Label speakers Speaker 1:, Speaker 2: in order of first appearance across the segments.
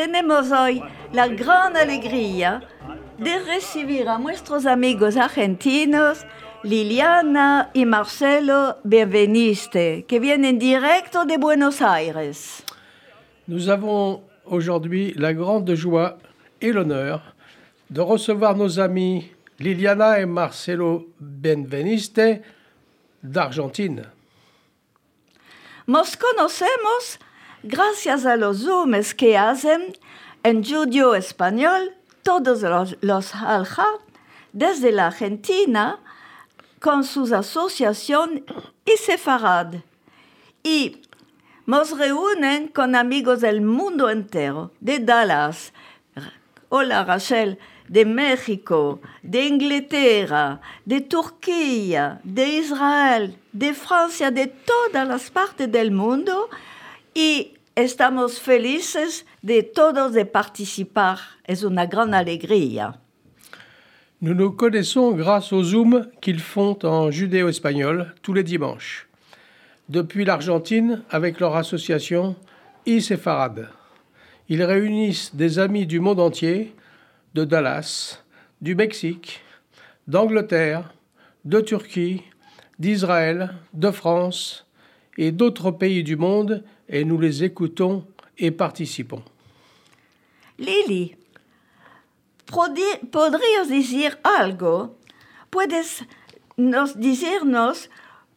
Speaker 1: tenemos hoy la gran alegría de recibir a nuestros amigos argentinos Liliana y Marcelo Benveniste, qui viennent directo de Buenos Aires.
Speaker 2: Nous avons aujourd'hui la grande joie et l'honneur de recevoir nos amis Liliana et Marcelo Benveniste d'Argentine.
Speaker 1: Nos conocemos gracias a los Zooms que hacen en judío español todos los, los Alja desde la Argentina con sus asociaciones y sefarad. Y nos reúnen con amigos del mundo entero, de Dallas, hola Rachel, de México, de Inglaterra, de Turquía, de Israel, de Francia, de todas las partes del mundo y estamos felices de todos de participar. Es una gran alegría.
Speaker 2: Nous nous connaissons grâce aux Zoom qu'ils font en judéo-espagnol tous les dimanches. Depuis l'Argentine, avec leur association ISEFARAD. Ils réunissent des amis du monde entier de Dallas, du Mexique, d'Angleterre, de Turquie, d'Israël, de France et d'autres pays du monde et nous les écoutons et participons.
Speaker 1: Lili, ¿podrías decir algo? ¿Puedes nos decirnos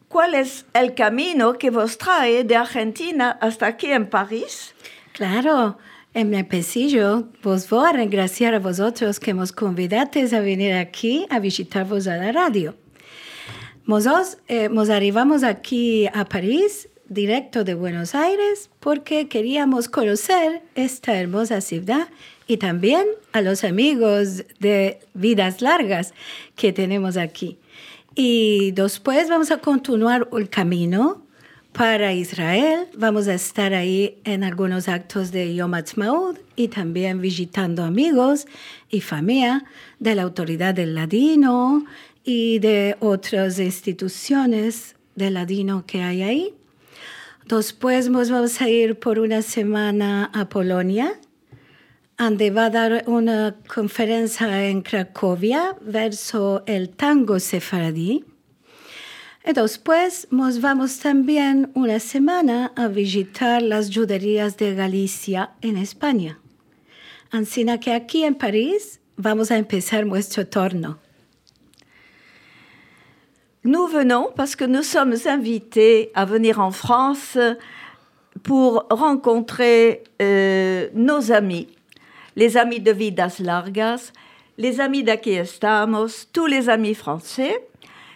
Speaker 1: cuál es el camino que vos trae de Argentina hasta aquí en París?
Speaker 3: Claro. En mi pesillo, vos voy a agradecer a vosotros que nos convidaste a venir aquí a visitarvos a la radio. Nosotros eh, nos arribamos aquí a París, directo de Buenos Aires, porque queríamos conocer esta hermosa ciudad y también a los amigos de vidas largas que tenemos aquí. Y después vamos a continuar el camino para Israel. Vamos a estar ahí en algunos actos de Yom Ha'atzmaut y también visitando amigos y familia de la autoridad del ladino y de otras instituciones del ladino que hay ahí. Después nos vamos a ir por una semana a Polonia, donde va a dar una conferencia en Cracovia verso el tango sefaradí. Y después nos vamos también una semana a visitar las juderías de Galicia en España. Así que aquí en París vamos a empezar nuestro torno.
Speaker 1: Nous venons parce que nous sommes invités à venir en France pour rencontrer euh, nos amis, les amis de Vidas Largas, les amis d'Aquí Estamos, tous les amis français.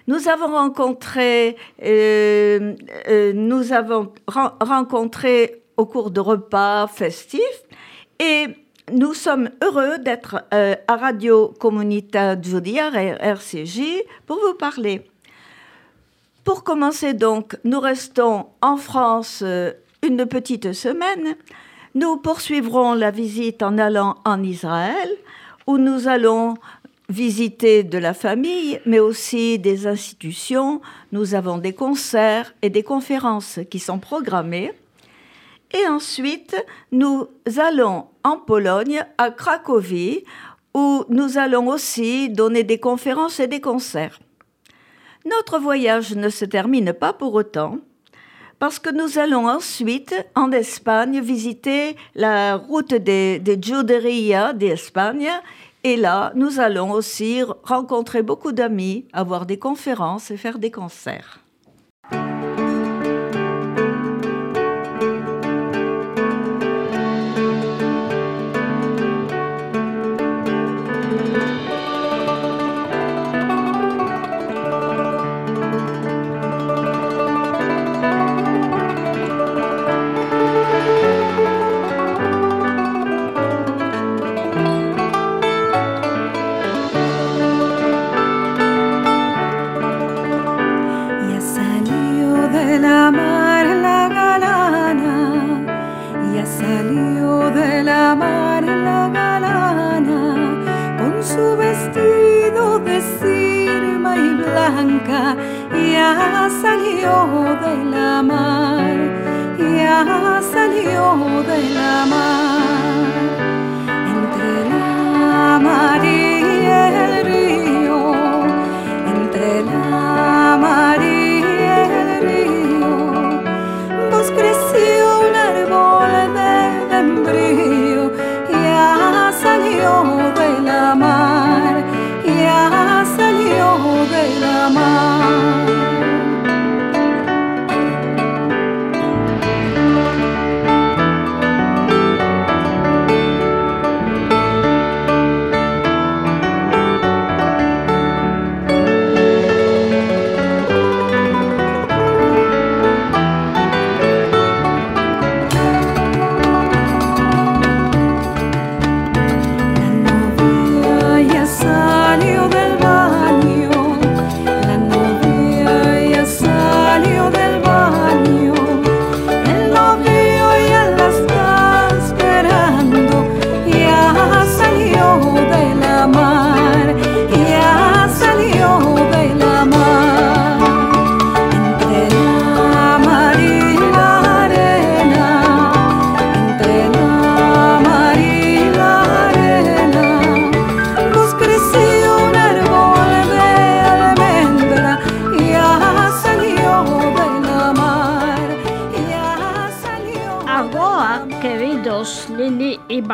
Speaker 1: Nous avons rencontré, euh, euh, nous avons rencontré au cours de repas festifs et nous sommes heureux d'être à Radio Comunità Judia, RCJ, pour vous parler. Pour commencer donc, nous restons en France euh, une petite semaine. Nous poursuivrons la visite en allant en Israël, où nous allons visiter de la famille, mais aussi des institutions. Nous avons des concerts et des conférences qui sont programmées. Et ensuite, nous allons en Pologne, à Cracovie, où nous allons aussi donner des conférences et des concerts. Notre voyage ne se termine pas pour autant, parce que nous allons ensuite en Espagne visiter la route des, des Juderia d'Espagne. Et là, nous allons aussi rencontrer beaucoup d'amis, avoir des conférences et faire des concerts.
Speaker 4: Ya salió de la mar
Speaker 3: ya salió de la mar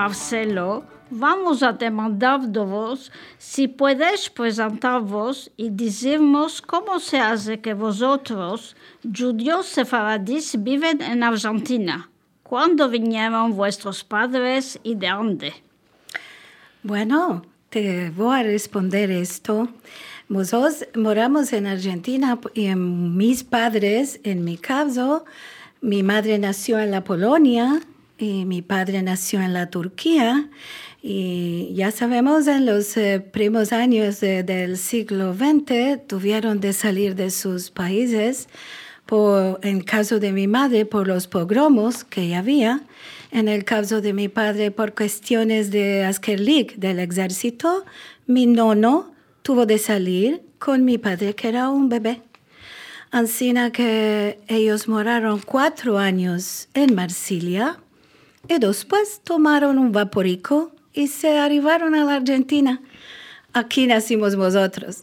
Speaker 4: Marcelo, vamos a demandar de vos si podéis presentar-vos y decirnos cómo se hace que vosotros, judíos sefaradís, viven en Argentina. ¿Cuándo vinieron vuestros padres y de dónde?
Speaker 3: Bueno, te voy a responder esto. Nosotros moramos en Argentina y en mis padres, en mi caso, mi madre nació en la Polonia y mi padre nació en la Turquía. Y ya sabemos, en los eh, primeros años de- del siglo XX tuvieron de salir de sus países, por, en caso de mi madre, por los pogromos que había. En el caso de mi padre, por cuestiones de Askerlik, del ejército, mi nono tuvo de salir con mi padre, que era un bebé. Así que ellos moraron cuatro años en Marsilia y después tomaron un vaporico y se arribaron a la Argentina. Aquí nacimos nosotros.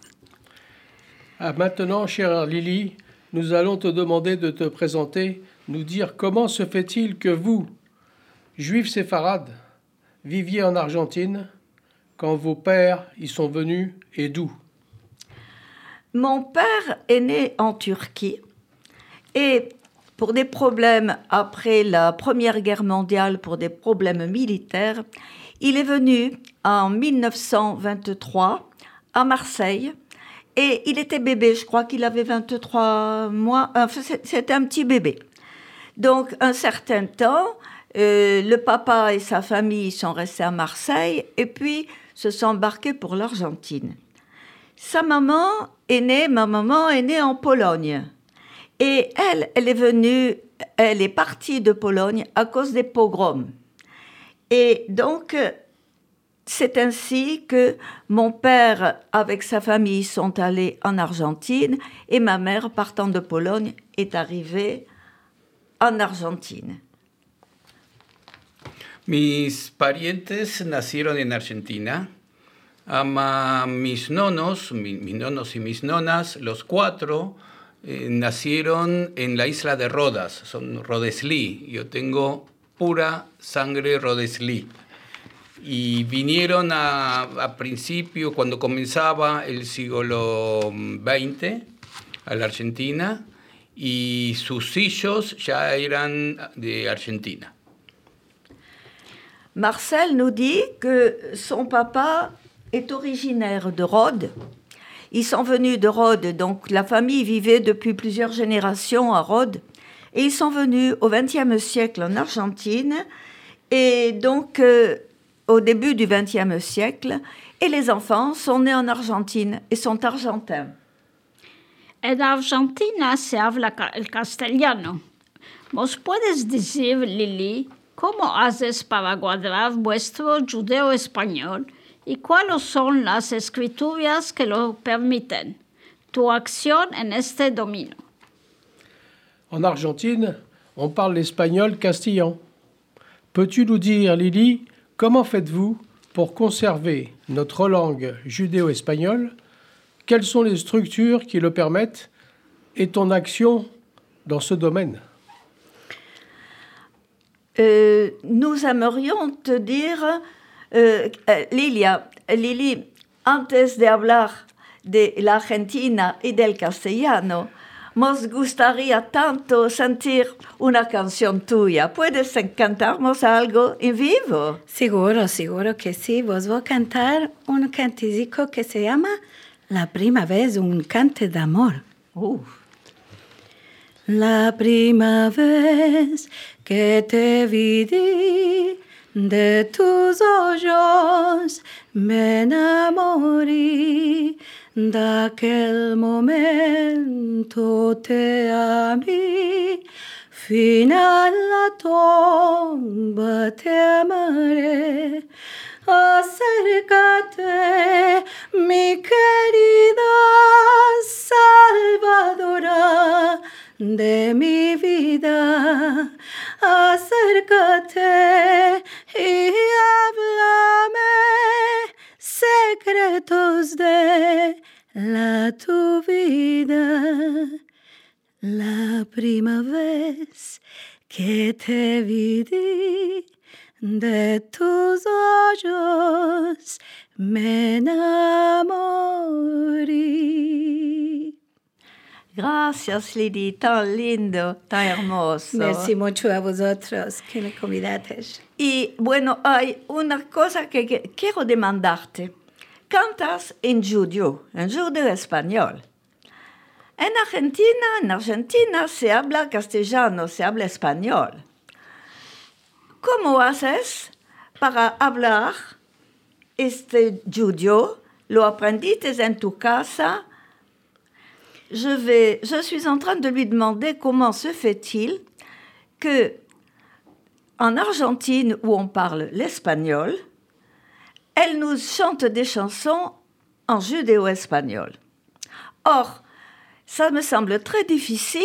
Speaker 2: Ah, maintenant, chère Lily, nous allons te demander de te présenter, nous dire comment se fait-il que vous, juifs séfarades, viviez en Argentine quand vos pères y sont venus et d'où?
Speaker 1: Mon père est né en Turquie et pour des problèmes après la Première Guerre mondiale, pour des problèmes militaires, il est venu en 1923 à Marseille et il était bébé, je crois qu'il avait 23 mois, enfin c'était un petit bébé. Donc un certain temps, euh, le papa et sa famille sont restés à Marseille et puis se sont embarqués pour l'Argentine. Sa maman est née, ma maman est née en Pologne. Et elle, elle est venue, elle est partie de Pologne à cause des pogroms. Et donc, c'est ainsi que mon père, avec sa famille, sont allés en Argentine et ma mère, partant de Pologne, est arrivée en Argentine.
Speaker 5: Mis parientes nacieron en Argentina. Ama, mis nonos, mi- mis nonos y mis nonas, los cuatro, eh, nacieron en la isla de Rodas, son Rodeslí. Yo tengo pura sangre Rodeslí. Y vinieron a, a principio, cuando comenzaba el siglo XX, a la Argentina, y sus hijos ya eran de Argentina.
Speaker 1: Marcel nous dit que son papa est originaire de Rhodes. Ils sont venus de Rhodes, donc la famille vivait depuis plusieurs générations à Rhodes. Et ils sont venus au XXe siècle en Argentine, et donc euh, au début du XXe siècle. Et les enfants sont nés en Argentine et sont argentins.
Speaker 4: En Argentina se habla el castellano. ¿Nos puedes decir, Lili, cómo haces para guardar vuestro judeo español? Y cuáles son las escrituras que lo permiten? Tu acción en este dominio.
Speaker 2: En Argentine, on parle l'espagnol castillan. Peux-tu nous dire, Lily, comment faites-vous pour conserver notre langue judéo-espagnole? Quelles sont les structures qui le permettent et ton action dans ce domaine?
Speaker 1: Euh, nous aimerions te dire, euh, eh, Lilia, Lili, antes de hablar de la Argentina y del castellano, nos gustaría tanto sentir una canción tuya. ¿Puedes cantarnos algo en vivo?
Speaker 3: Seguro, seguro que sí. Vos voy a cantar un canticico que se llama La prima vez, un cante de amor. La prima vez que te vi de tus ojos me enamoré de aquel momento te amé. Final la tumba te amaré. Acércate mi querida salvadora de mi vida acércate y háblame secretos de la tu vida. La prima vez que te vi de tus ojos me enamoré.
Speaker 1: Gracias, Lili, tan lindo, tan hermoso.
Speaker 3: Merci mucho a vosotros que me convidaste.
Speaker 1: Y bueno, hay una cosa que, que quiero demandarte. Cantas en judío, en judío español. En Argentina, en Argentina se habla castellano, se habla español. ¿Cómo haces para hablar este judío? ¿Lo aprendiste en tu casa? Je, suis en train de lui demander comment se fait-il que en Argentine, où on parle l'espagnol, elle nous chante des chansons en judéo-espagnol. Or, ça me semble très difficile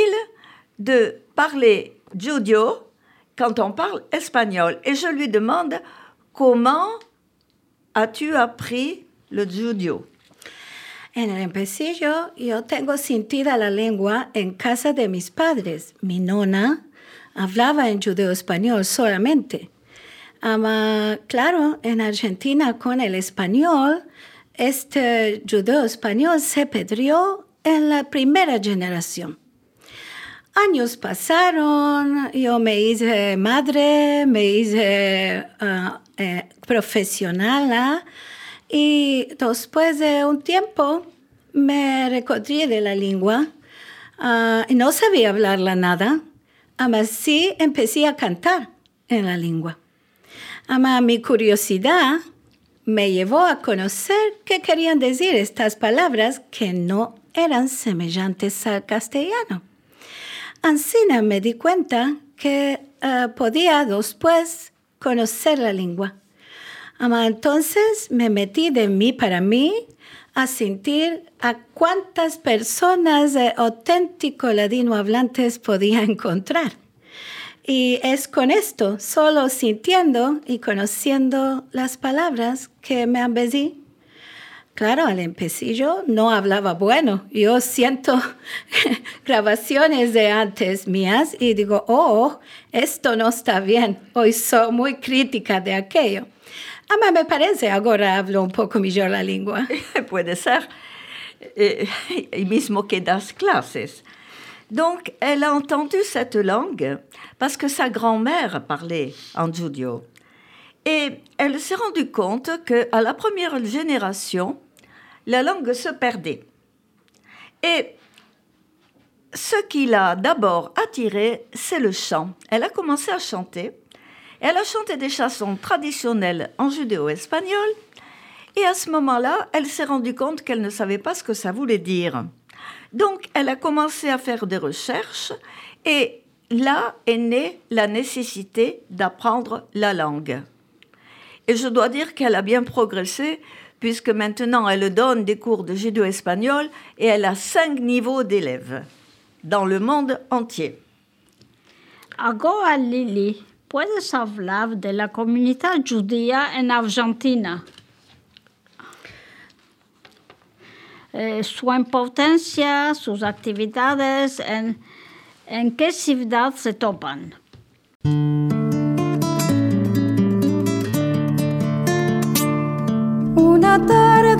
Speaker 1: de parler judéo quand on parle espagnol. Et je lui demande comment as-tu appris le judéo
Speaker 3: En el empecillo, yo tengo sentida la lengua en casa de mis padres. Mi nona hablaba en judeo español solamente. Ama, claro, en Argentina con el español, este judeo español se perdió en la primera generación. Años pasaron, yo me hice madre, me hice uh, eh, profesional y después de un tiempo me recordé de la lengua uh, y no sabía hablarla nada, mas sí empecé a cantar en la lengua. Ama, mi curiosidad me llevó a conocer qué querían decir estas palabras que no eran semejantes al castellano. Ansina me di cuenta que uh, podía después conocer la lengua. Ama, entonces me metí de mí para mí a sentir a cuántas personas de auténtico ladino hablantes podía encontrar. Y es con esto, solo sintiendo y conociendo las palabras que me embellecí. Claro, al empecillo no hablaba bueno. Yo siento grabaciones de antes mías y digo, oh, esto no está bien. Hoy soy muy crítica de aquello. Ah, me parece, ahora hablo un poco mejor la lengua.
Speaker 1: Puede ser. Et, et mismo que das clases. Donc, elle a entendu cette langue parce que sa grand-mère parlait en judio. Et elle s'est rendue compte qu'à la première génération, la langue se perdait. Et ce qui l'a d'abord attirée, c'est le chant. Elle a commencé à chanter. Elle a chanté des chansons traditionnelles en judéo-espagnol. Et à ce moment-là, elle s'est rendue compte qu'elle ne savait pas ce que ça voulait dire. Donc, elle a commencé à faire des recherches et là est née la nécessité d'apprendre la langue. Et je dois dire qu'elle a bien progressé puisque maintenant elle donne des cours de judéo-espagnol et elle a cinq niveaux d'élèves dans le monde entier.
Speaker 4: Agora Lili, ¿puedes hablar de la comunidad judía en Argentina? Eh, su importancia, sus actividades, en, en qué ciudad se topan.
Speaker 6: Una tarde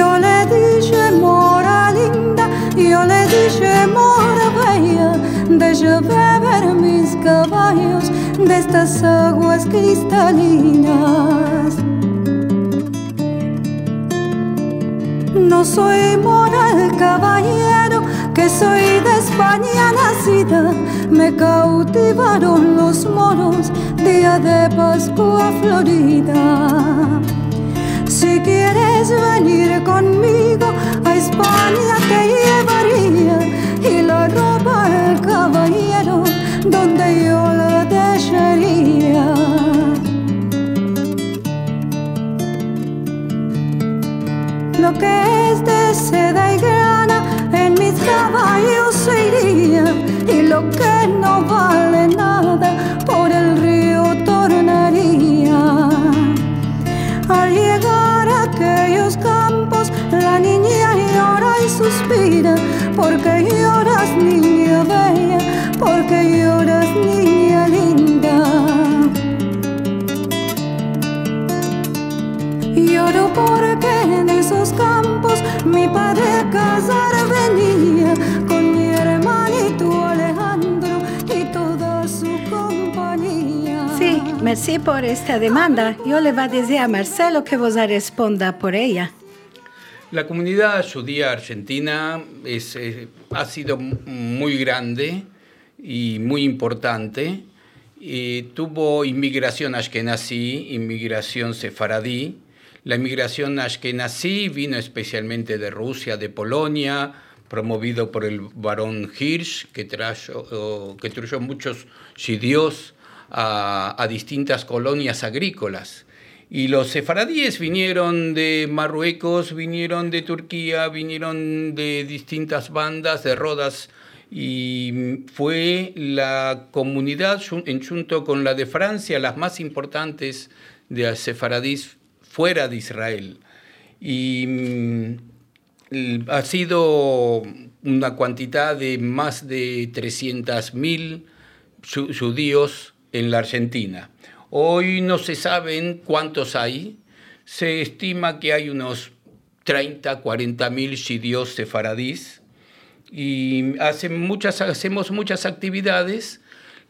Speaker 6: Yo le dije, mora linda, yo le dije, mora bella, deja beber mis caballos de estas aguas cristalinas. No soy moral caballero, que soy de España nacida. Me cautivaron los moros, día de Pascua Florida. Si quieres venir conmigo a España te llevaría y la ropa del caballero donde yo la dejaría. Lo que es de seda y grana en mis caballos iría y lo que no vale porque lloras niña bella, porque lloras niña linda. Lloro porque en esos campos mi padre casar venía con mi hermanito Alejandro y toda su compañía.
Speaker 3: Sí, merci por esta demanda. Yo le voy a decir a Marcelo que vos responda por ella.
Speaker 5: La comunidad judía argentina es, eh, ha sido muy grande y muy importante. Y tuvo inmigración ashkenazí, inmigración sefaradí. La inmigración ashkenazí vino especialmente de Rusia, de Polonia, promovido por el barón Hirsch, que trajo, que trajo muchos judíos a distintas colonias agrícolas. Y los sefaradíes vinieron de Marruecos, vinieron de Turquía, vinieron de distintas bandas, de Rodas, y fue la comunidad, en junto con la de Francia, las más importantes de sefaradís fuera de Israel. Y mm, ha sido una cantidad de más de 300.000 judíos en la Argentina. Hoy no se saben cuántos hay. Se estima que hay unos 30, 40 mil judíos sefaradís y hacemos muchas actividades.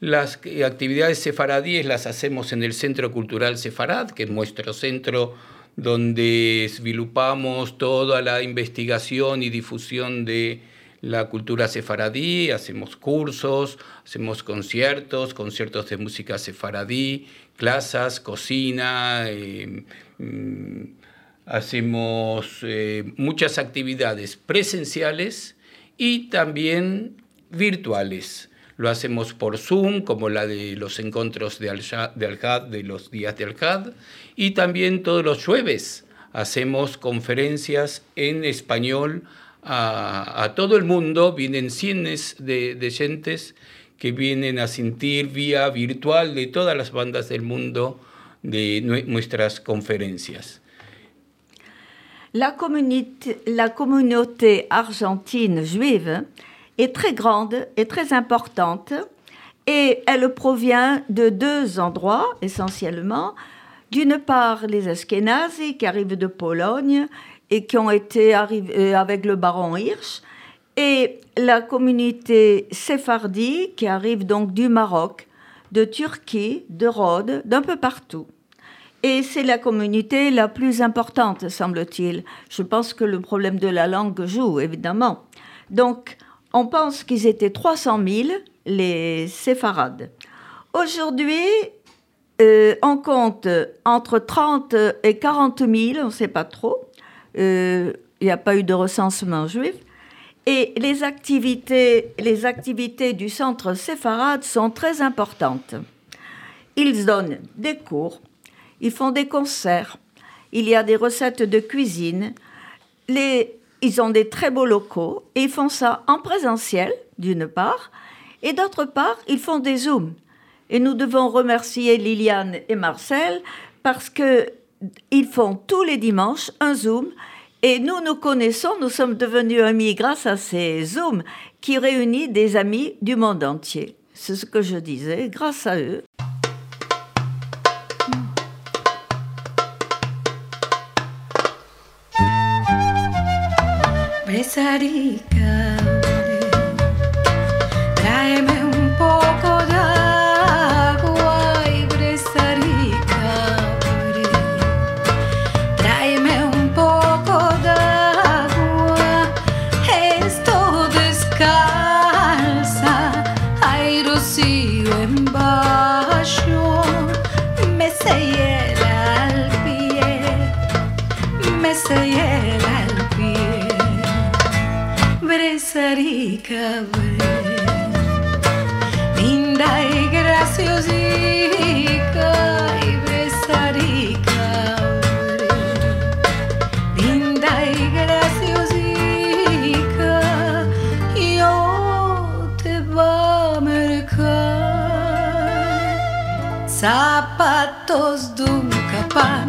Speaker 5: Las actividades sefaradíes las hacemos en el Centro Cultural Sefarad, que es nuestro centro donde esvilupamos toda la investigación y difusión de la cultura sefaradí, hacemos cursos, hacemos conciertos, conciertos de música sefaradí, clases, cocina, eh, mm, hacemos eh, muchas actividades presenciales y también virtuales. Lo hacemos por Zoom, como la de los encuentros de Al-Had, de, los días de Al-Had, y también todos los jueves hacemos conferencias en español a, a todo el mundo, vienen cientos de, de gentes que vienen a sentir vía virtual de todas las bandas del mundo de nuestras conferencias.
Speaker 1: La la communauté argentine juive est très grande et très importante et elle provient de deux endroits essentiellement. D'une part, les Ashkénazes qui arrivent de Pologne et qui ont été arrivés avec le baron Hirsch, et la communauté séphardie qui arrive donc du Maroc, de Turquie, de Rhodes, d'un peu partout. Et c'est la communauté la plus importante, semble-t-il. Je pense que le problème de la langue joue, évidemment. Donc, on pense qu'ils étaient 300 000, les séfarades. Aujourd'hui, euh, on compte entre 30 et 40 000, on ne sait pas trop. Euh, il n'y a pas eu de recensement juif. Et les activités, les activités du centre séfarade sont très importantes. Ils donnent des cours, Ils font des concerts. Il y a des recettes de cuisine. Ils ont des très beaux locaux et ils font ça en présentiel, d'une part, et d'autre part, ils font des zooms. Et nous devons remercier Liliane et Marcel parce que ils font tous les dimanches un zoom et nous nous connaissons, nous sommes devenus amis grâce à ces zooms qui réunissent des amis du monde entier. C'est ce que je disais, grâce à eux.
Speaker 6: Linda y graciosita y besarica, linda y graciosita, yo te va a mercar zapatos de un capán,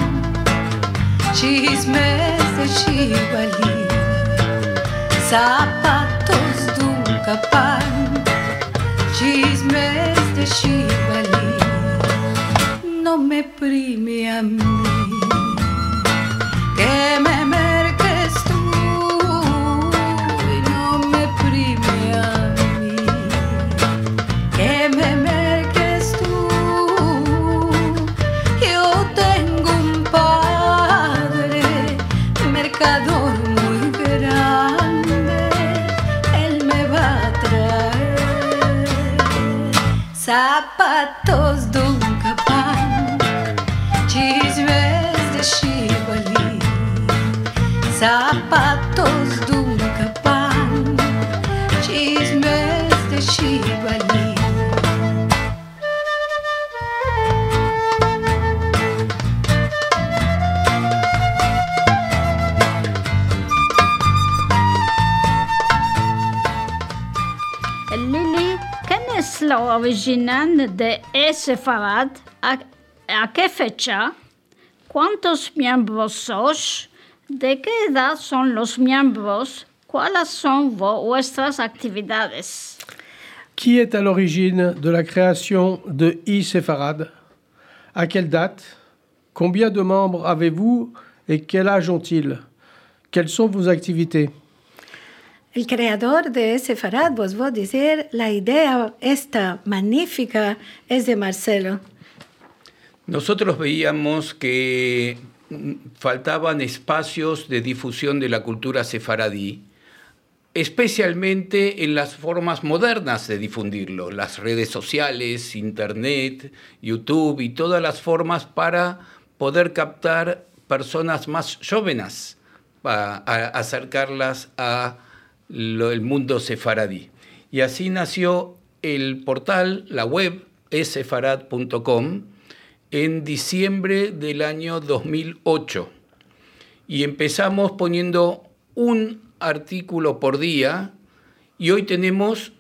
Speaker 6: chismes de
Speaker 4: the.
Speaker 2: Qui est à l'origine de la création de e-Séfarade À quelle date? Combien de membres avez-vous et quel âge ont-ils? Quelles sont vos activités?
Speaker 3: El creador de ese farad, vos vos decir, la idea esta magnífica es de Marcelo.
Speaker 5: Nosotros veíamos que mm, faltaban espacios de difusión de la cultura sefaradí, especialmente en las formas modernas de difundirlo, las redes sociales, Internet, YouTube y todas las formas para poder captar personas más jóvenes, para a- acercarlas a lo- el mundo sefaradí. Y así nació el portal, la web, essefarad.com, en diciembre del año 2008 y empezamos poniendo un artículo por día y hoy tenemos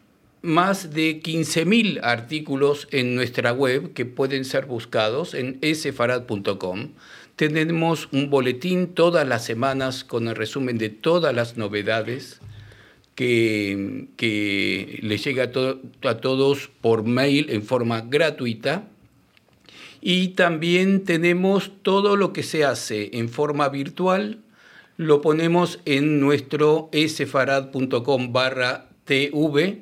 Speaker 5: más de 15.000 artículos en nuestra web que pueden ser buscados en sfarad.com. Tenemos un boletín todas las semanas con el resumen de todas las novedades que, que les llega a, to- a todos por mail en forma gratuita. Y también tenemos todo lo que se hace en forma virtual, lo ponemos en nuestro esfarad.com barra tv,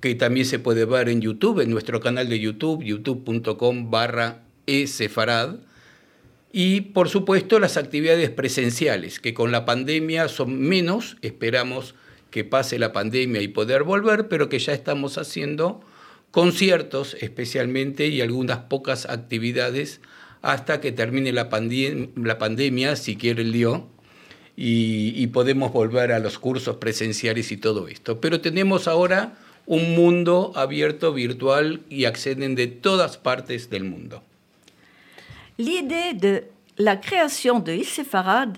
Speaker 5: que también se puede ver en YouTube, en nuestro canal de YouTube, youtube.com barra esefarad. Y por supuesto las actividades presenciales, que con la pandemia son menos, esperamos que pase la pandemia y poder volver, pero que ya estamos haciendo conciertos especialmente y algunas pocas actividades hasta que termine la, pandem- la pandemia, si quiere el Dios, y, podemos volver a los cursos presenciales y todo esto. Pero tenemos ahora un mundo abierto, virtual, y acceden de todas partes del mundo.
Speaker 1: l'idée de la création de Isséfarad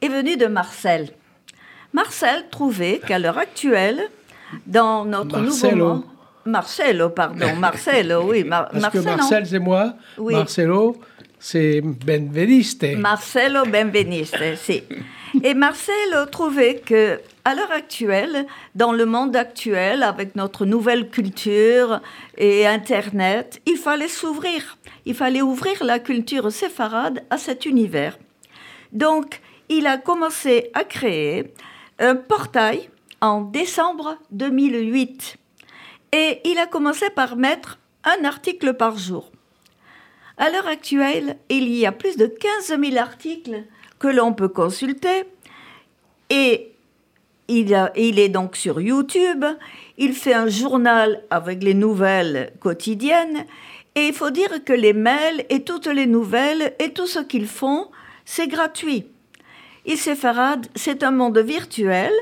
Speaker 1: est venue de Marcel. Marcel trouvait qu'à l'heure actuelle, dans notre
Speaker 2: Marcelo.
Speaker 1: nouveau monde... Marcelo, pardon, Marcelo, oui. Mar-
Speaker 2: Parce que
Speaker 1: Marcel, non.
Speaker 2: Marcel, c'est moi.
Speaker 1: Oui.
Speaker 2: Marcelo, c'est Benveniste.
Speaker 1: Marcelo Benveniste, si. Et Marcelo trouvait que, à l'heure actuelle, dans le monde actuel, avec notre nouvelle culture et Internet, il fallait s'ouvrir. Il fallait ouvrir la culture séfarade à cet univers. Donc, il a commencé à créer un portail en décembre 2008. Et il a commencé par mettre un article par jour. À l'heure actuelle, il y a plus de 15 000 articles que l'on peut consulter et il, il est donc sur YouTube. Il fait un journal avec les nouvelles quotidiennes et il faut dire que les mails et toutes les nouvelles et tout ce qu'ils font, c'est gratuit. Isséfarad, c'est un monde virtuel,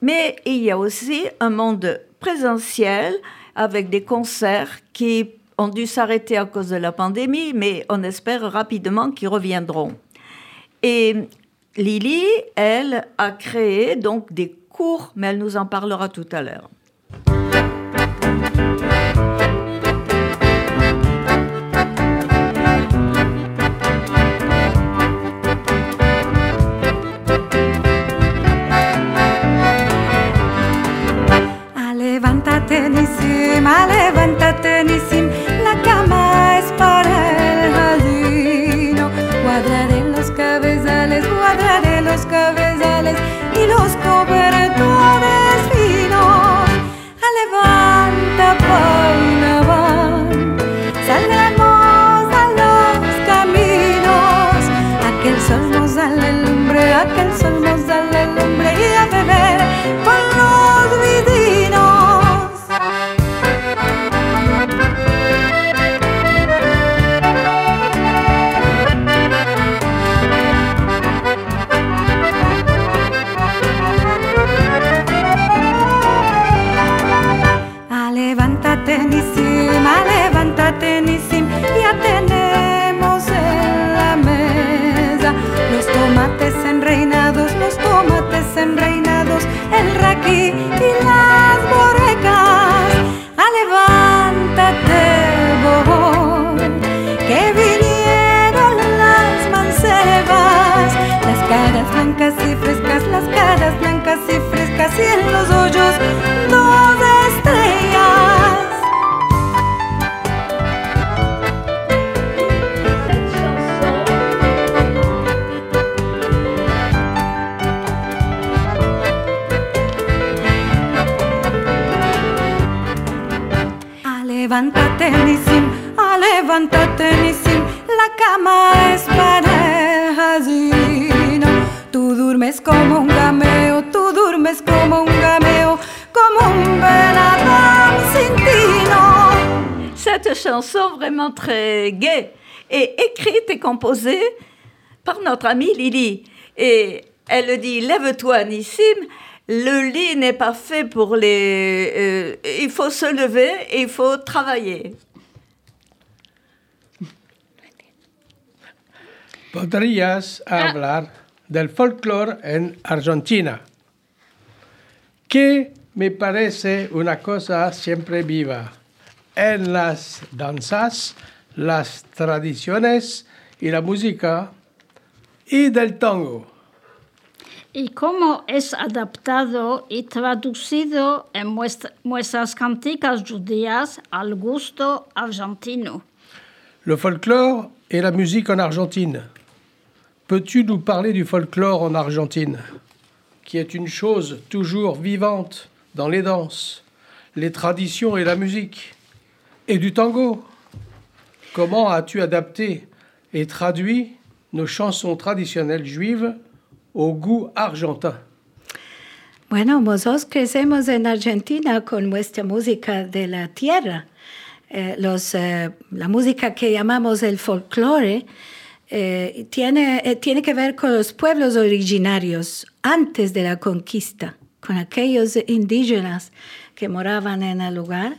Speaker 1: mais il y a aussi un monde présentiel avec des concerts qui ont dû s'arrêter à cause de la pandémie, mais on espère rapidement qu'ils reviendront. Et Lily, elle, a créé donc des cours, mais elle nous en parlera tout à l'heure. Cette chanson vraiment très gaie est écrite et composée par notre amie Lily. Et elle dit Lève-toi, Nissim, le lit n'est pas fait pour les. euh, il faut se lever et il faut travailler.
Speaker 2: Podrías hablar del folclore en Argentina, que me parece una cosa siempre viva. En las danzas, las tradiciones y la música y del tango.
Speaker 4: y cómo es adaptado y traducido en nuestras canticas judías al gusto argentino?
Speaker 2: Le folklore et la musique en Argentine. Peux-tu nous parler du folklore en Argentine, qui est une chose toujours vivante dans les danses, les traditions et la musique, et du tango Comment as-tu adapté et traduit nos chansons traditionnelles juives au goût argentin?
Speaker 3: Bueno, nosotros crecemos en Argentina con nuestra música de la tierra. Eh, los, eh, la música que llamamos el folclore eh, tiene, eh, tiene que ver con los pueblos originarios antes de la conquista. con aquellos indígenas que moraban en el lugar.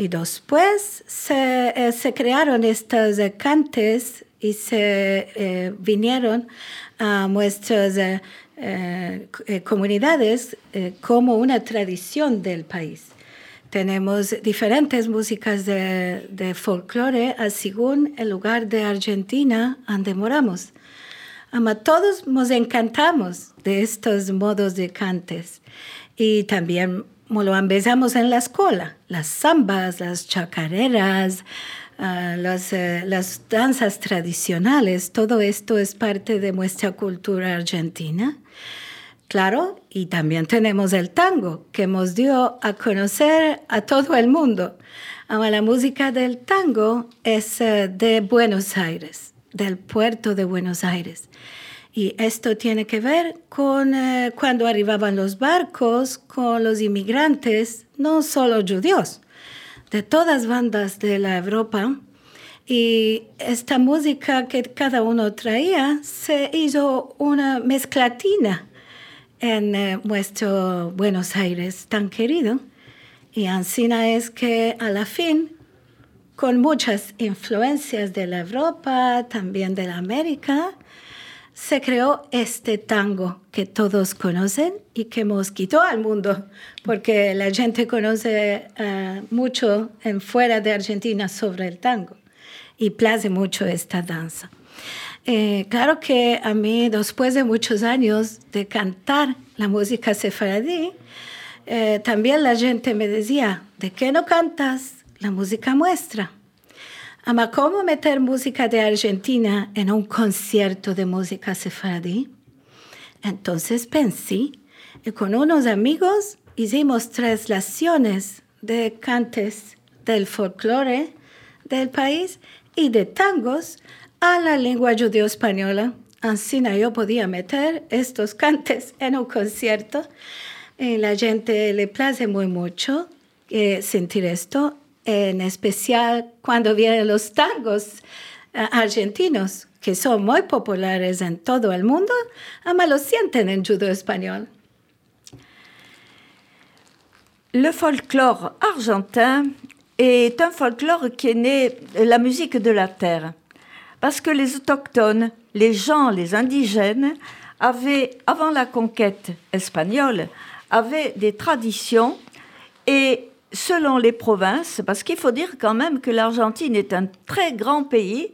Speaker 3: Y después se, eh, se crearon estos eh, cantes y se eh, vinieron a nuestras eh, eh, comunidades como una tradición del país. Tenemos diferentes músicas de, de folclore según el lugar de Argentina donde moramos. Ama, todos nos encantamos de estos modos de cantes y también lo empezamos en la escuela, las zambas, las chacareras, uh, las, uh, las danzas tradicionales, todo esto es parte de nuestra cultura argentina. Claro, y también tenemos el tango, que nos dio a conocer a todo el mundo. Ama, la música del tango es uh, de Buenos Aires, del puerto de Buenos Aires. Y esto tiene que ver con eh, cuando arribaban los barcos con los inmigrantes, no solo judíos, de todas bandas de la Europa. Y esta música que cada uno traía se hizo una mezclatina en eh, nuestro Buenos Aires tan querido. Y Ancina es que a la fin, con muchas influencias de la Europa, también de la América, se creó este tango que todos conocen y que mosquitó al mundo, porque la gente conoce uh, mucho en fuera de Argentina sobre el tango y place mucho esta danza. Eh, claro que a mí, después de muchos años de cantar la música sefaradí, eh, también la gente me decía, ¿de qué no cantas la música nuestra? Ama, ¿cómo meter música de Argentina en un concierto de música sefaradí? Entonces pensé y con unos amigos hicimos traslaciones de cantes del folclore del país y de tangos a la lengua judío-española. Así yo podía meter estos cantes en un concierto. Y la gente le place muy mucho eh, sentir esto en especial cuando vienen los tangos uh, argentinos, que son muy populares en todo el mundo, ama lo sienten en judo espagnol.
Speaker 1: Le folklore argentin est un folklore qui est né de la musique de la terre. Parce que les autochtones, les gens, les indigènes, avaient, avant la conquête espagnole, avaient des traditions et selon les provinces, parce qu'il faut dire quand même que l'Argentine est un très grand pays,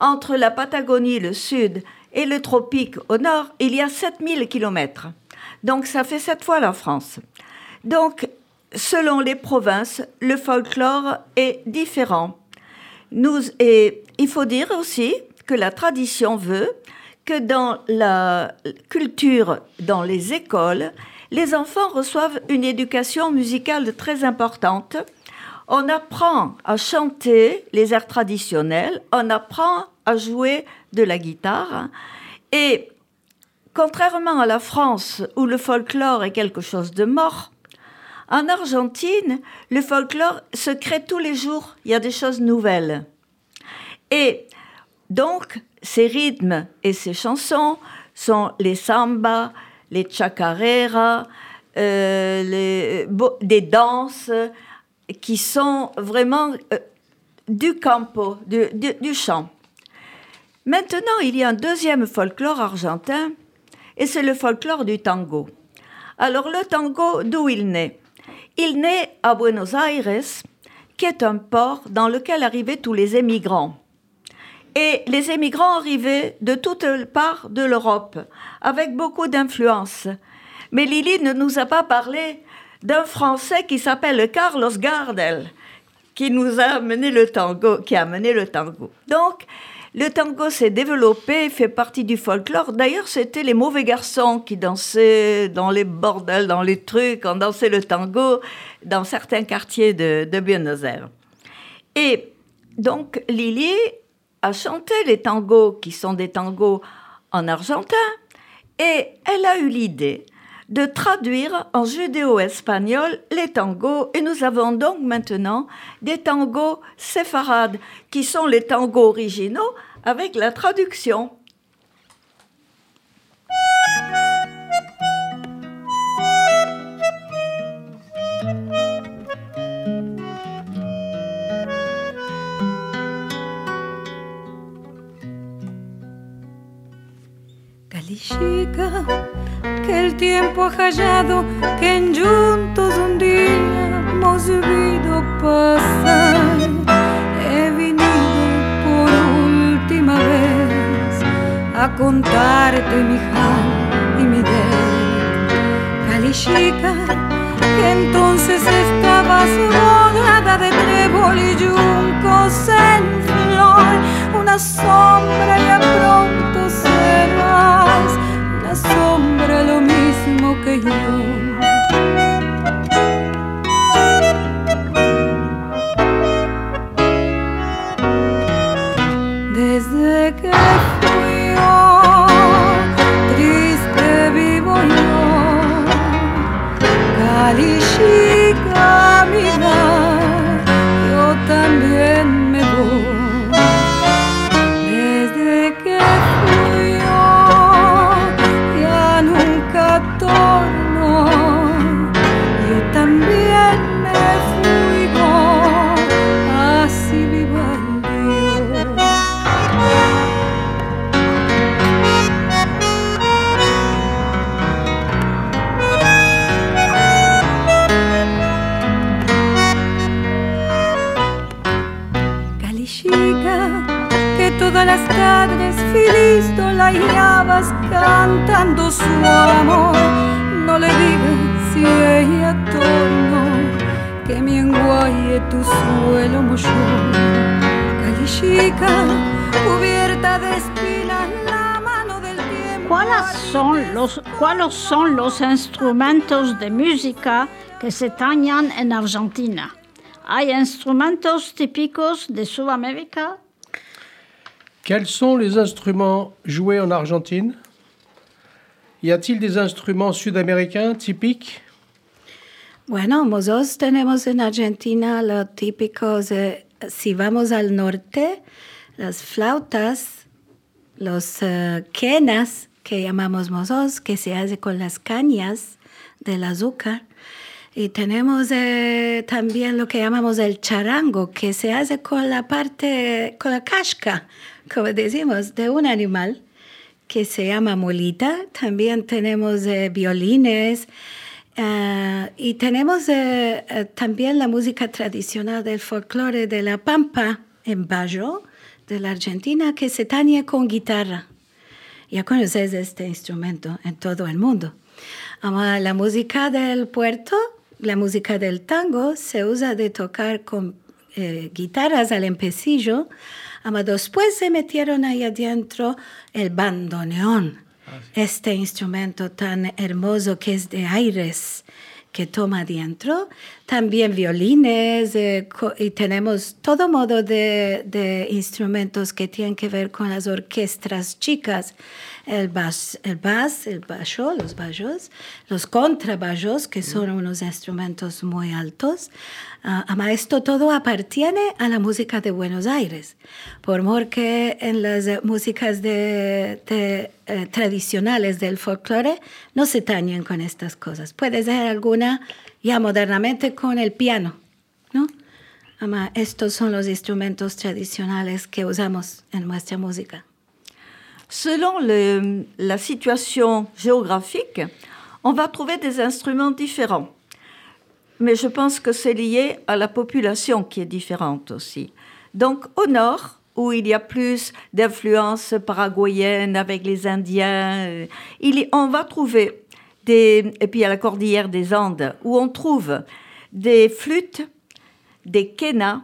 Speaker 1: entre la Patagonie, le sud, et le tropique au nord, il y a 7000 kilomètres. Donc ça fait sept fois la France. Donc, selon les provinces, le folklore est différent. Nous, et il faut dire aussi que la tradition veut que dans la culture, dans les écoles, les enfants reçoivent une éducation musicale très importante. On apprend à chanter les airs traditionnels, on apprend à jouer de la guitare. Et contrairement à la France, où le folklore est quelque chose de mort, en Argentine, le folklore se crée tous les jours, il y a des choses nouvelles. Et donc, ces rythmes et ces chansons sont les sambas, les chacareras, euh, les, des danses qui sont vraiment euh, du campo, du, du, du chant. Maintenant, il y a un deuxième folklore argentin, et c'est le folklore du tango. Alors le tango, d'où il naît? Il naît à Buenos Aires, qui est un port dans lequel arrivaient tous les émigrants. Et les émigrants arrivaient de toutes parts de l'Europe, avec beaucoup d'influence. Mais Lily ne nous a pas parlé d'un Français qui s'appelle Carlos Gardel, qui nous a amené le tango, qui a amené le tango. Donc, le tango s'est développé, fait partie du folklore. D'ailleurs, c'était les mauvais garçons qui dansaient dans les bordels, dans les trucs, on dansait le tango dans certains quartiers de, de Buenos Aires. Et donc, Lily a chanté les tangos qui sont des tangos en argentin et elle a eu l'idée de traduire en judéo-espagnol les tangos et nous avons donc maintenant des tangos séfarades qui sont les tangos originaux avec la traduction.
Speaker 6: Chica que el tiempo ha hallado que en juntos un día hemos debido pasar. He venido por última vez a contarte mi hal y mi del. Cali chica, que entonces estabas rodada de trébol y yuncos en flor, una sombra y a pronto una sombra lo mismo que yo. La hallabas cantando su amor. No le digas si ella torno, que mi enguaye tu suelo molló. Cali chica, cubierta de espinas, la mano del tiempo.
Speaker 4: ¿Cuáles son los, ¿Cuáles son los instrumentos de música que se tañan en Argentina? ¿Hay instrumentos típicos de Sudamérica?
Speaker 2: Quels sont les instruments joués en Argentine Y a-t-il des instruments sud-américains typiques
Speaker 3: Bueno, nosotros tenemos en Argentina lo típicos, eh, si vamos al norte, las flautas, los eh, quenas que llamamos nosotros, que se hace con las cañas del azúcar. Y tenemos eh, también lo que llamamos el charango, que se hace con la parte, con la casca, como decimos, de un animal que se llama molita. También tenemos eh, violines. eh, y tenemos eh, eh, también la música tradicional del folclore de la Pampa en Bayo, de la Argentina, que se tañe con guitarra. Ya conoces este instrumento en todo el mundo. La música del puerto, la música del tango, se usa de tocar con eh, guitarras al empecillo. Ama después se metieron ahí adentro el bandoneón, este instrumento tan hermoso que es de aires que toma adentro. También violines eh, y tenemos todo modo de, de instrumentos que tienen que ver con las orquestas chicas. El bas, el bas, el bajo, los bajos, los contrabajos, que son unos instrumentos muy altos. Ah, ama esto todo appartiene a la música de Buenos Aires, por mor que en las eh, músicas de, de, eh, tradicionales del folclore no se tañen con estas cosas. Puede ser alguna ya modernamente con el piano, ¿no? Ama, estos son los instrumentos tradicionales que usamos en nuestra música.
Speaker 1: Selon le- la situation géographique, on va trouver des instruments différents. Mais je pense que c'est lié à la population qui est différente aussi. Donc au nord, où il y a plus d'influence paraguayenne avec les Indiens, euh, il y- on va trouver des... Et puis à la cordillère des Andes, où on trouve des flûtes, des quenas,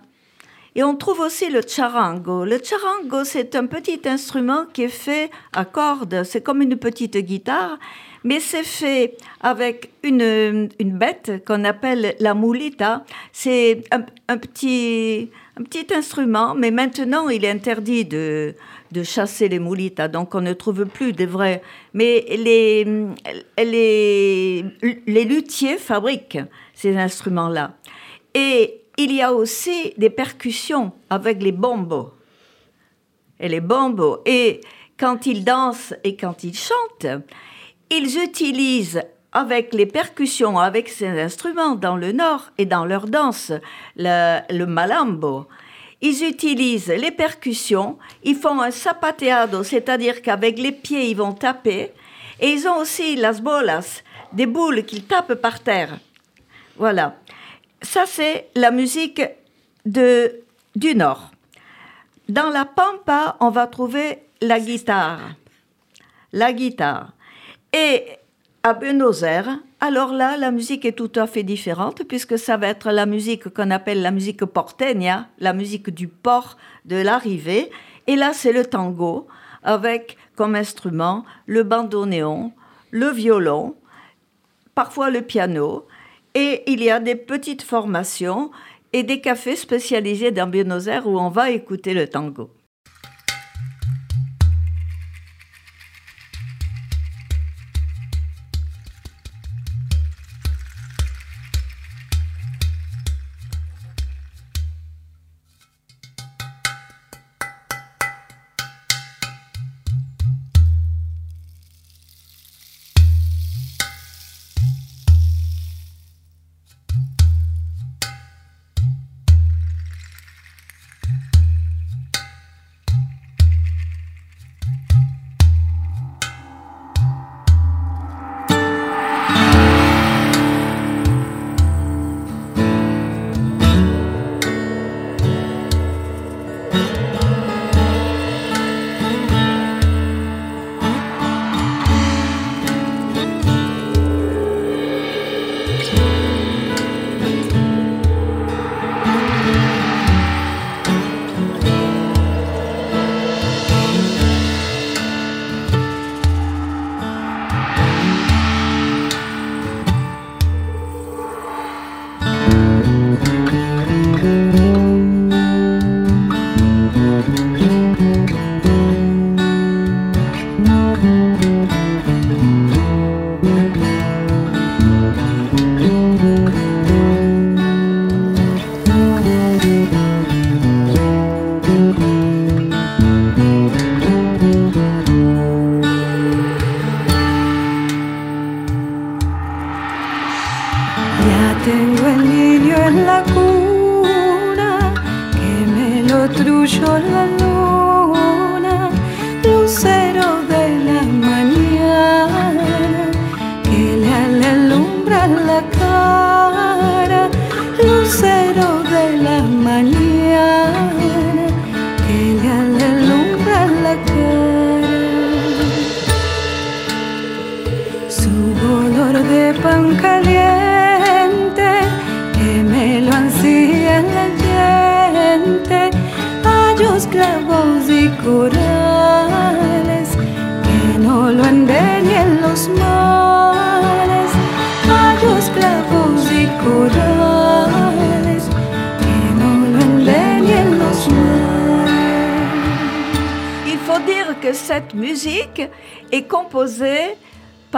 Speaker 1: et on trouve aussi le charango. Le charango, c'est un petit instrument qui est fait à cordes. C'est comme une petite guitare, mais c'est fait avec une, une bête qu'on appelle la mulita. C'est un, un petit, un petit instrument, mais maintenant il est interdit de, de chasser les moulitas, donc on ne trouve plus des vrais. Mais les, les, les luthiers fabriquent ces instruments-là. Et il y a aussi des percussions avec les bombos. Et les bombos. Et quand ils dansent et quand ils chantent, ils utilisent avec les percussions, avec ces instruments dans le Nord et dans leur danse, le, malambo. Ils utilisent les percussions, ils font un zapateado, c'est-à-dire qu'avec les pieds ils vont taper, et ils ont aussi las bolas, des boules qu'ils tapent par terre. Voilà. Ça, c'est la musique du Nord. Dans la pampa, on va trouver la guitare. La guitare. Et à Buenos Aires, alors là, la musique est tout à fait différente puisque ça va être la musique qu'on appelle la musique porteña, la musique du port de l'arrivée. Et là, c'est le tango avec comme instrument le bandoneon, le violon, parfois le piano. Et il y a des petites formations et des cafés spécialisés dans Buenos Aires où on va écouter le tango.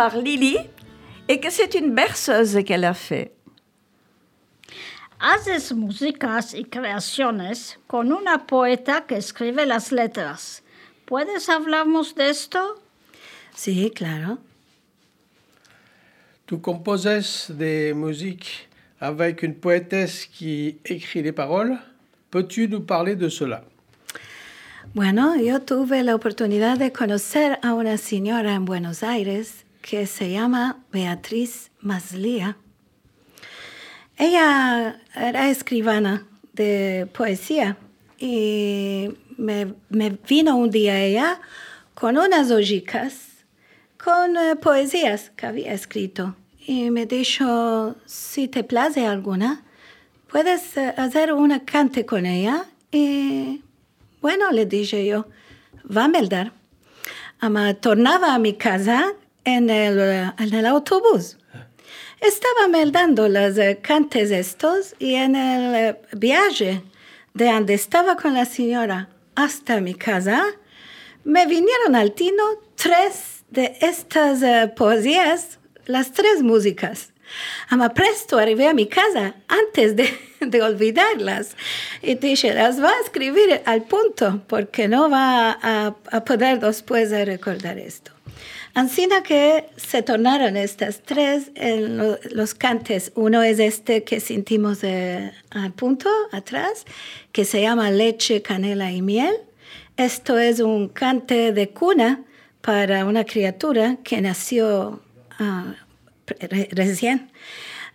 Speaker 1: Par Lily et que c'est une berceuse qu'elle a fait.
Speaker 4: Haces músicas y creaciones con una poeta que escribe las letras. ¿Puedes hablarnos de esto?
Speaker 3: Sí, claro.
Speaker 2: Tu composes des musiques avec une poétesse qui écrit les paroles. Peux-tu nous parler de cela?
Speaker 3: Bueno, yo tuve la oportunidad de conocer a una señora en Buenos Aires que se llama Beatriz Maslía. Ella era escribana de poesía y me, me vino un día ella con unas hojicas con eh, poesías que había escrito y me dijo, si te place alguna, puedes eh, hacer una cante con ella y bueno, le dije yo, va a meldar. Ama tornaba a mi casa en el, eh, en el autobús. Estaba meldando las eh, cantes estos y en el eh, viaje de donde estaba con la señora hasta mi casa, me vinieron al tino tres de estas poesías, las tres músicas. Ama presto arribé a mi casa antes de, de olvidarlas y dije, las va a escribir al punto porque no va a, a poder después de recordar esto. Así que se tornaron estas tres en lo- los cantes. Uno es este que sentimos de, al punto atrás, que se llama leche, canela y miel. Esto es un cante de cuna para una criatura que nació ah, re- recién.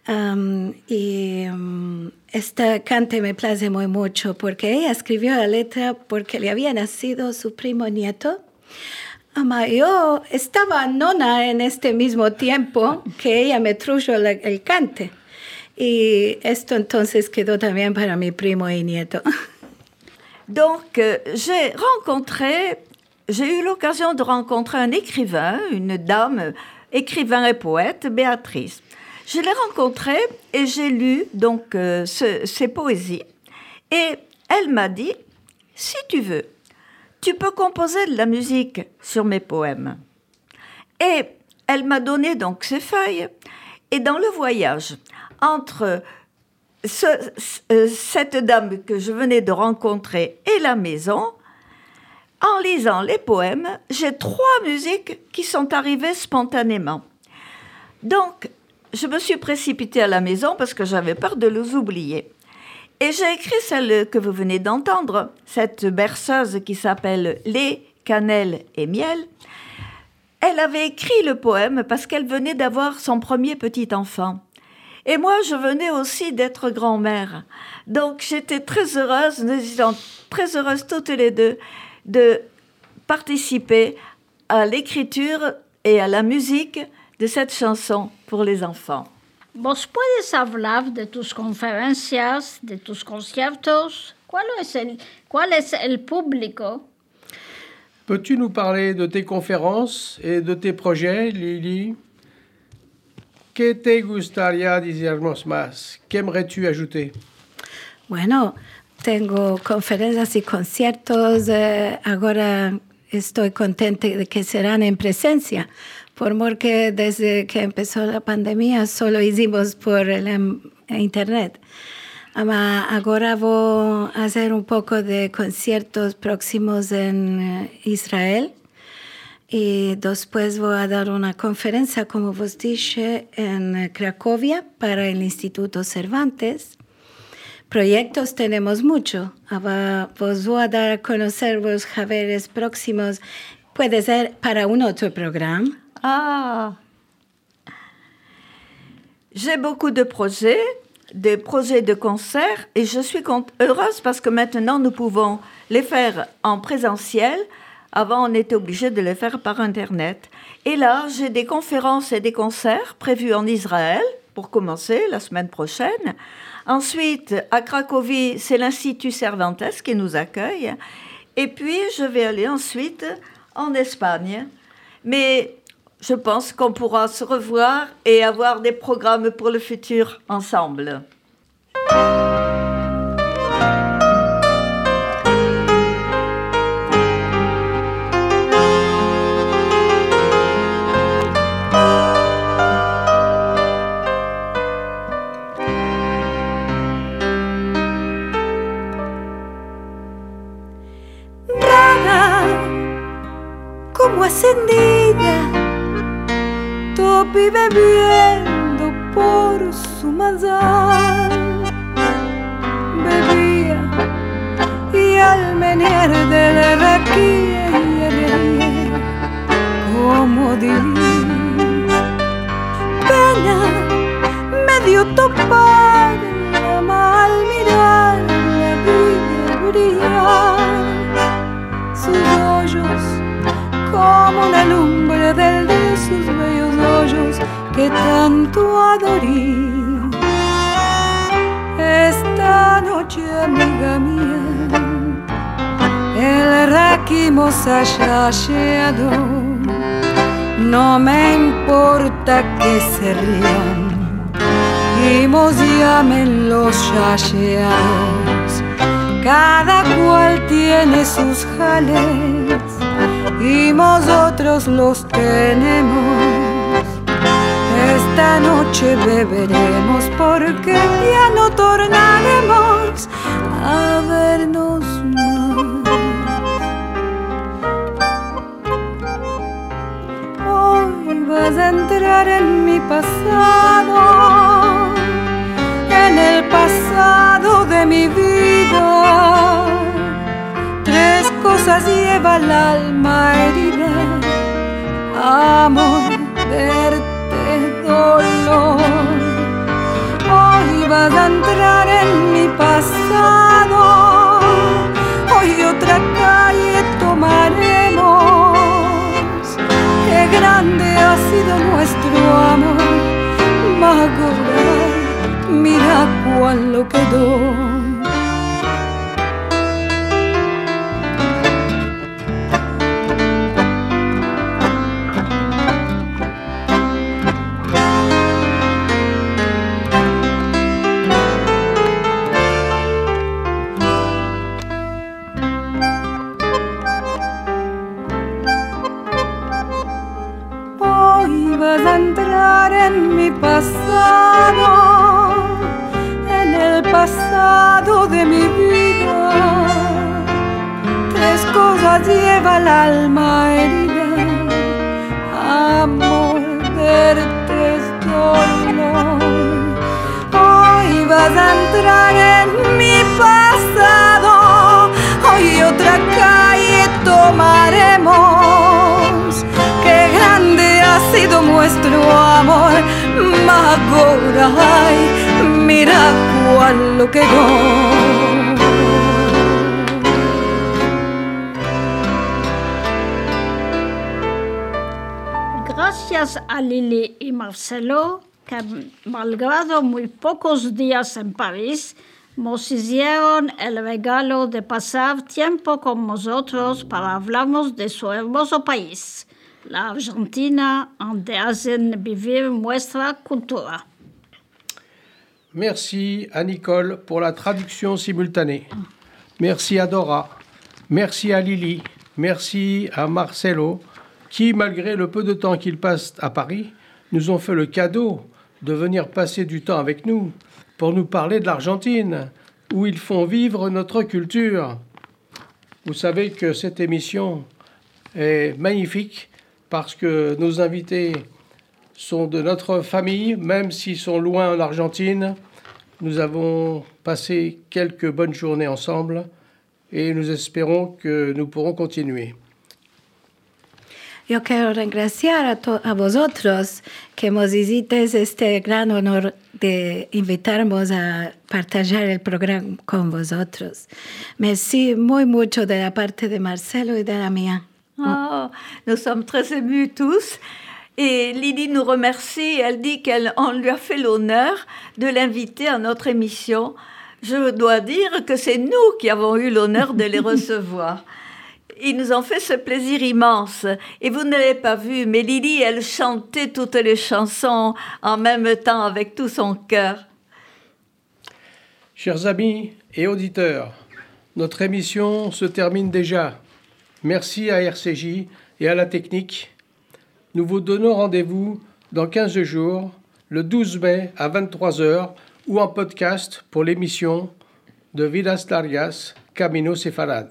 Speaker 3: Um, y um, esta cante me place muy mucho porque ella escribió la letra porque le había nacido su primo nieto. Ama, yo estaba nona en este mismo tiempo que ella me trujo la- el cante. Y esto entonces quedó también para mi primo y nieto.
Speaker 1: Donc, j'ai rencontré, j'ai eu l'occasion de rencontrer un écrivain, une dame, écrivain et poète, Béatrice. Je l'ai rencontrée et j'ai lu donc euh, ce- ses poésies. Et elle m'a dit, si tu veux, tu peux composer de la musique sur mes poèmes. Et elle m'a donné donc ses feuilles. Et dans le voyage entre ce- ce- cette dame que je venais de rencontrer et la maison, en lisant les poèmes, j'ai trois musiques qui sont arrivées spontanément. Donc, je me suis précipitée à la maison parce que j'avais peur de les oublier. Et j'ai écrit celle que vous venez d'entendre, cette berceuse qui s'appelle Lait, cannelle et miel. Elle avait écrit le poème parce qu'elle venait d'avoir son premier petit enfant. Et moi, je venais aussi d'être grand-mère. Donc, j'étais très heureuse, nous étions très heureuses toutes les deux de participer à l'écriture et à la musique de cette chanson pour les enfants.
Speaker 4: ¿Vos puedes hablar de tus conferencias, de tus conciertos? ¿Cuál es el, cuál es el público?
Speaker 2: Peux-tu nous parler de tes conférences et de tes projets, Lily? ¿Qué te gustaría decirnos más? Qu'aimerais-tu ajouter
Speaker 3: Bueno, tengo conferencias y conciertos. eh, ahora estoy contenta de que serán en presencia, porque desde que empezó la pandemia solo hicimos por el em- internet. Ahora voy a hacer un poco de conciertos próximos en eh, Israel. Y después voy a dar una conferencia, como vos dije, en eh, Cracovia para el Instituto Cervantes. Proyectos tenemos mucho. Ahora Vos voy a dar a conocer los javeres próximos. Puede ser para un otro programa.
Speaker 1: Ah J'ai beaucoup de projets, des projets de concerts, et je suis heureuse parce que maintenant nous pouvons les faire en présentiel. Avant, on était obligé de les faire par Internet. Et là, j'ai des conférences et des concerts prévus en Israël, pour commencer, la semaine prochaine. Ensuite, à Cracovie, c'est l'Institut Cervantes qui nous accueille. Et puis, je vais aller ensuite en Espagne. Mais je pense qu'on pourra se revoir et avoir des programmes pour le futur ensemble.
Speaker 6: Topi bebiendo por su mazal. Bebía y al menear del raquía y reía como divina. Pena me dio topar la mal mirar la vida brillar sus hoyos como la lumbre de que tanto adorí. Esta noche, amiga mía, el haya llegado. No me importa que se rían y nos llamen los yayeados. Cada cual tiene sus jales y nosotros los tenemos. Esta noche beberemos porque ya no tornaremos a vernos más. pasado, en el pasado de mi vida. Tres cosas lleva el alma herida, amor, verte, dolor. Hoy vas a entrar en mi pasado, hoy otra calle tomaremos. Qué grande ha sido nuestro amor, Magora, mira cuál lo quedó.
Speaker 2: Merci à Nicole pour la traduction simultanée. Merci à Dora. Merci à Lily. Merci à Marcelo, qui, malgré le peu de temps qu'ils passent à Paris, nous ont fait le cadeau de venir passer du temps avec nous pour nous parler de l'Argentine, où ils font vivre notre culture. Vous savez que cette émission est magnifique parce que nos invités sont de notre famille, même s'ils sont loin en Argentine. Nous avons passé quelques bonnes journées ensemble et nous espérons que nous pourrons continuer.
Speaker 3: Yo quiero regraciar a, to- a vosotros que nos hicisteis este gran honor de invitarnos a partager el programa con vosotros. Merci muy mucho de la parte de Marcelo y de la mía.
Speaker 1: Oh, nous sommes très émus tous. Et Lydie nous remercie. Elle dit qu'on lui a fait l'honneur de l'inviter à notre émission. Je dois dire que c'est nous qui avons eu l'honneur de les recevoir. Ils nous ont fait ce plaisir immense. Et vous ne l'avez pas vu, mais Lydie, elle chantait toutes les chansons en même temps avec tout son cœur.
Speaker 2: Chers amis et auditeurs, notre émission se termine déjà. Merci à RCJ et à la technique. Nous vous donnons rendez-vous dans 15 jours, le 12 mai à 23h ou en podcast pour l'émission de Vidas Largas Camino Sefarad.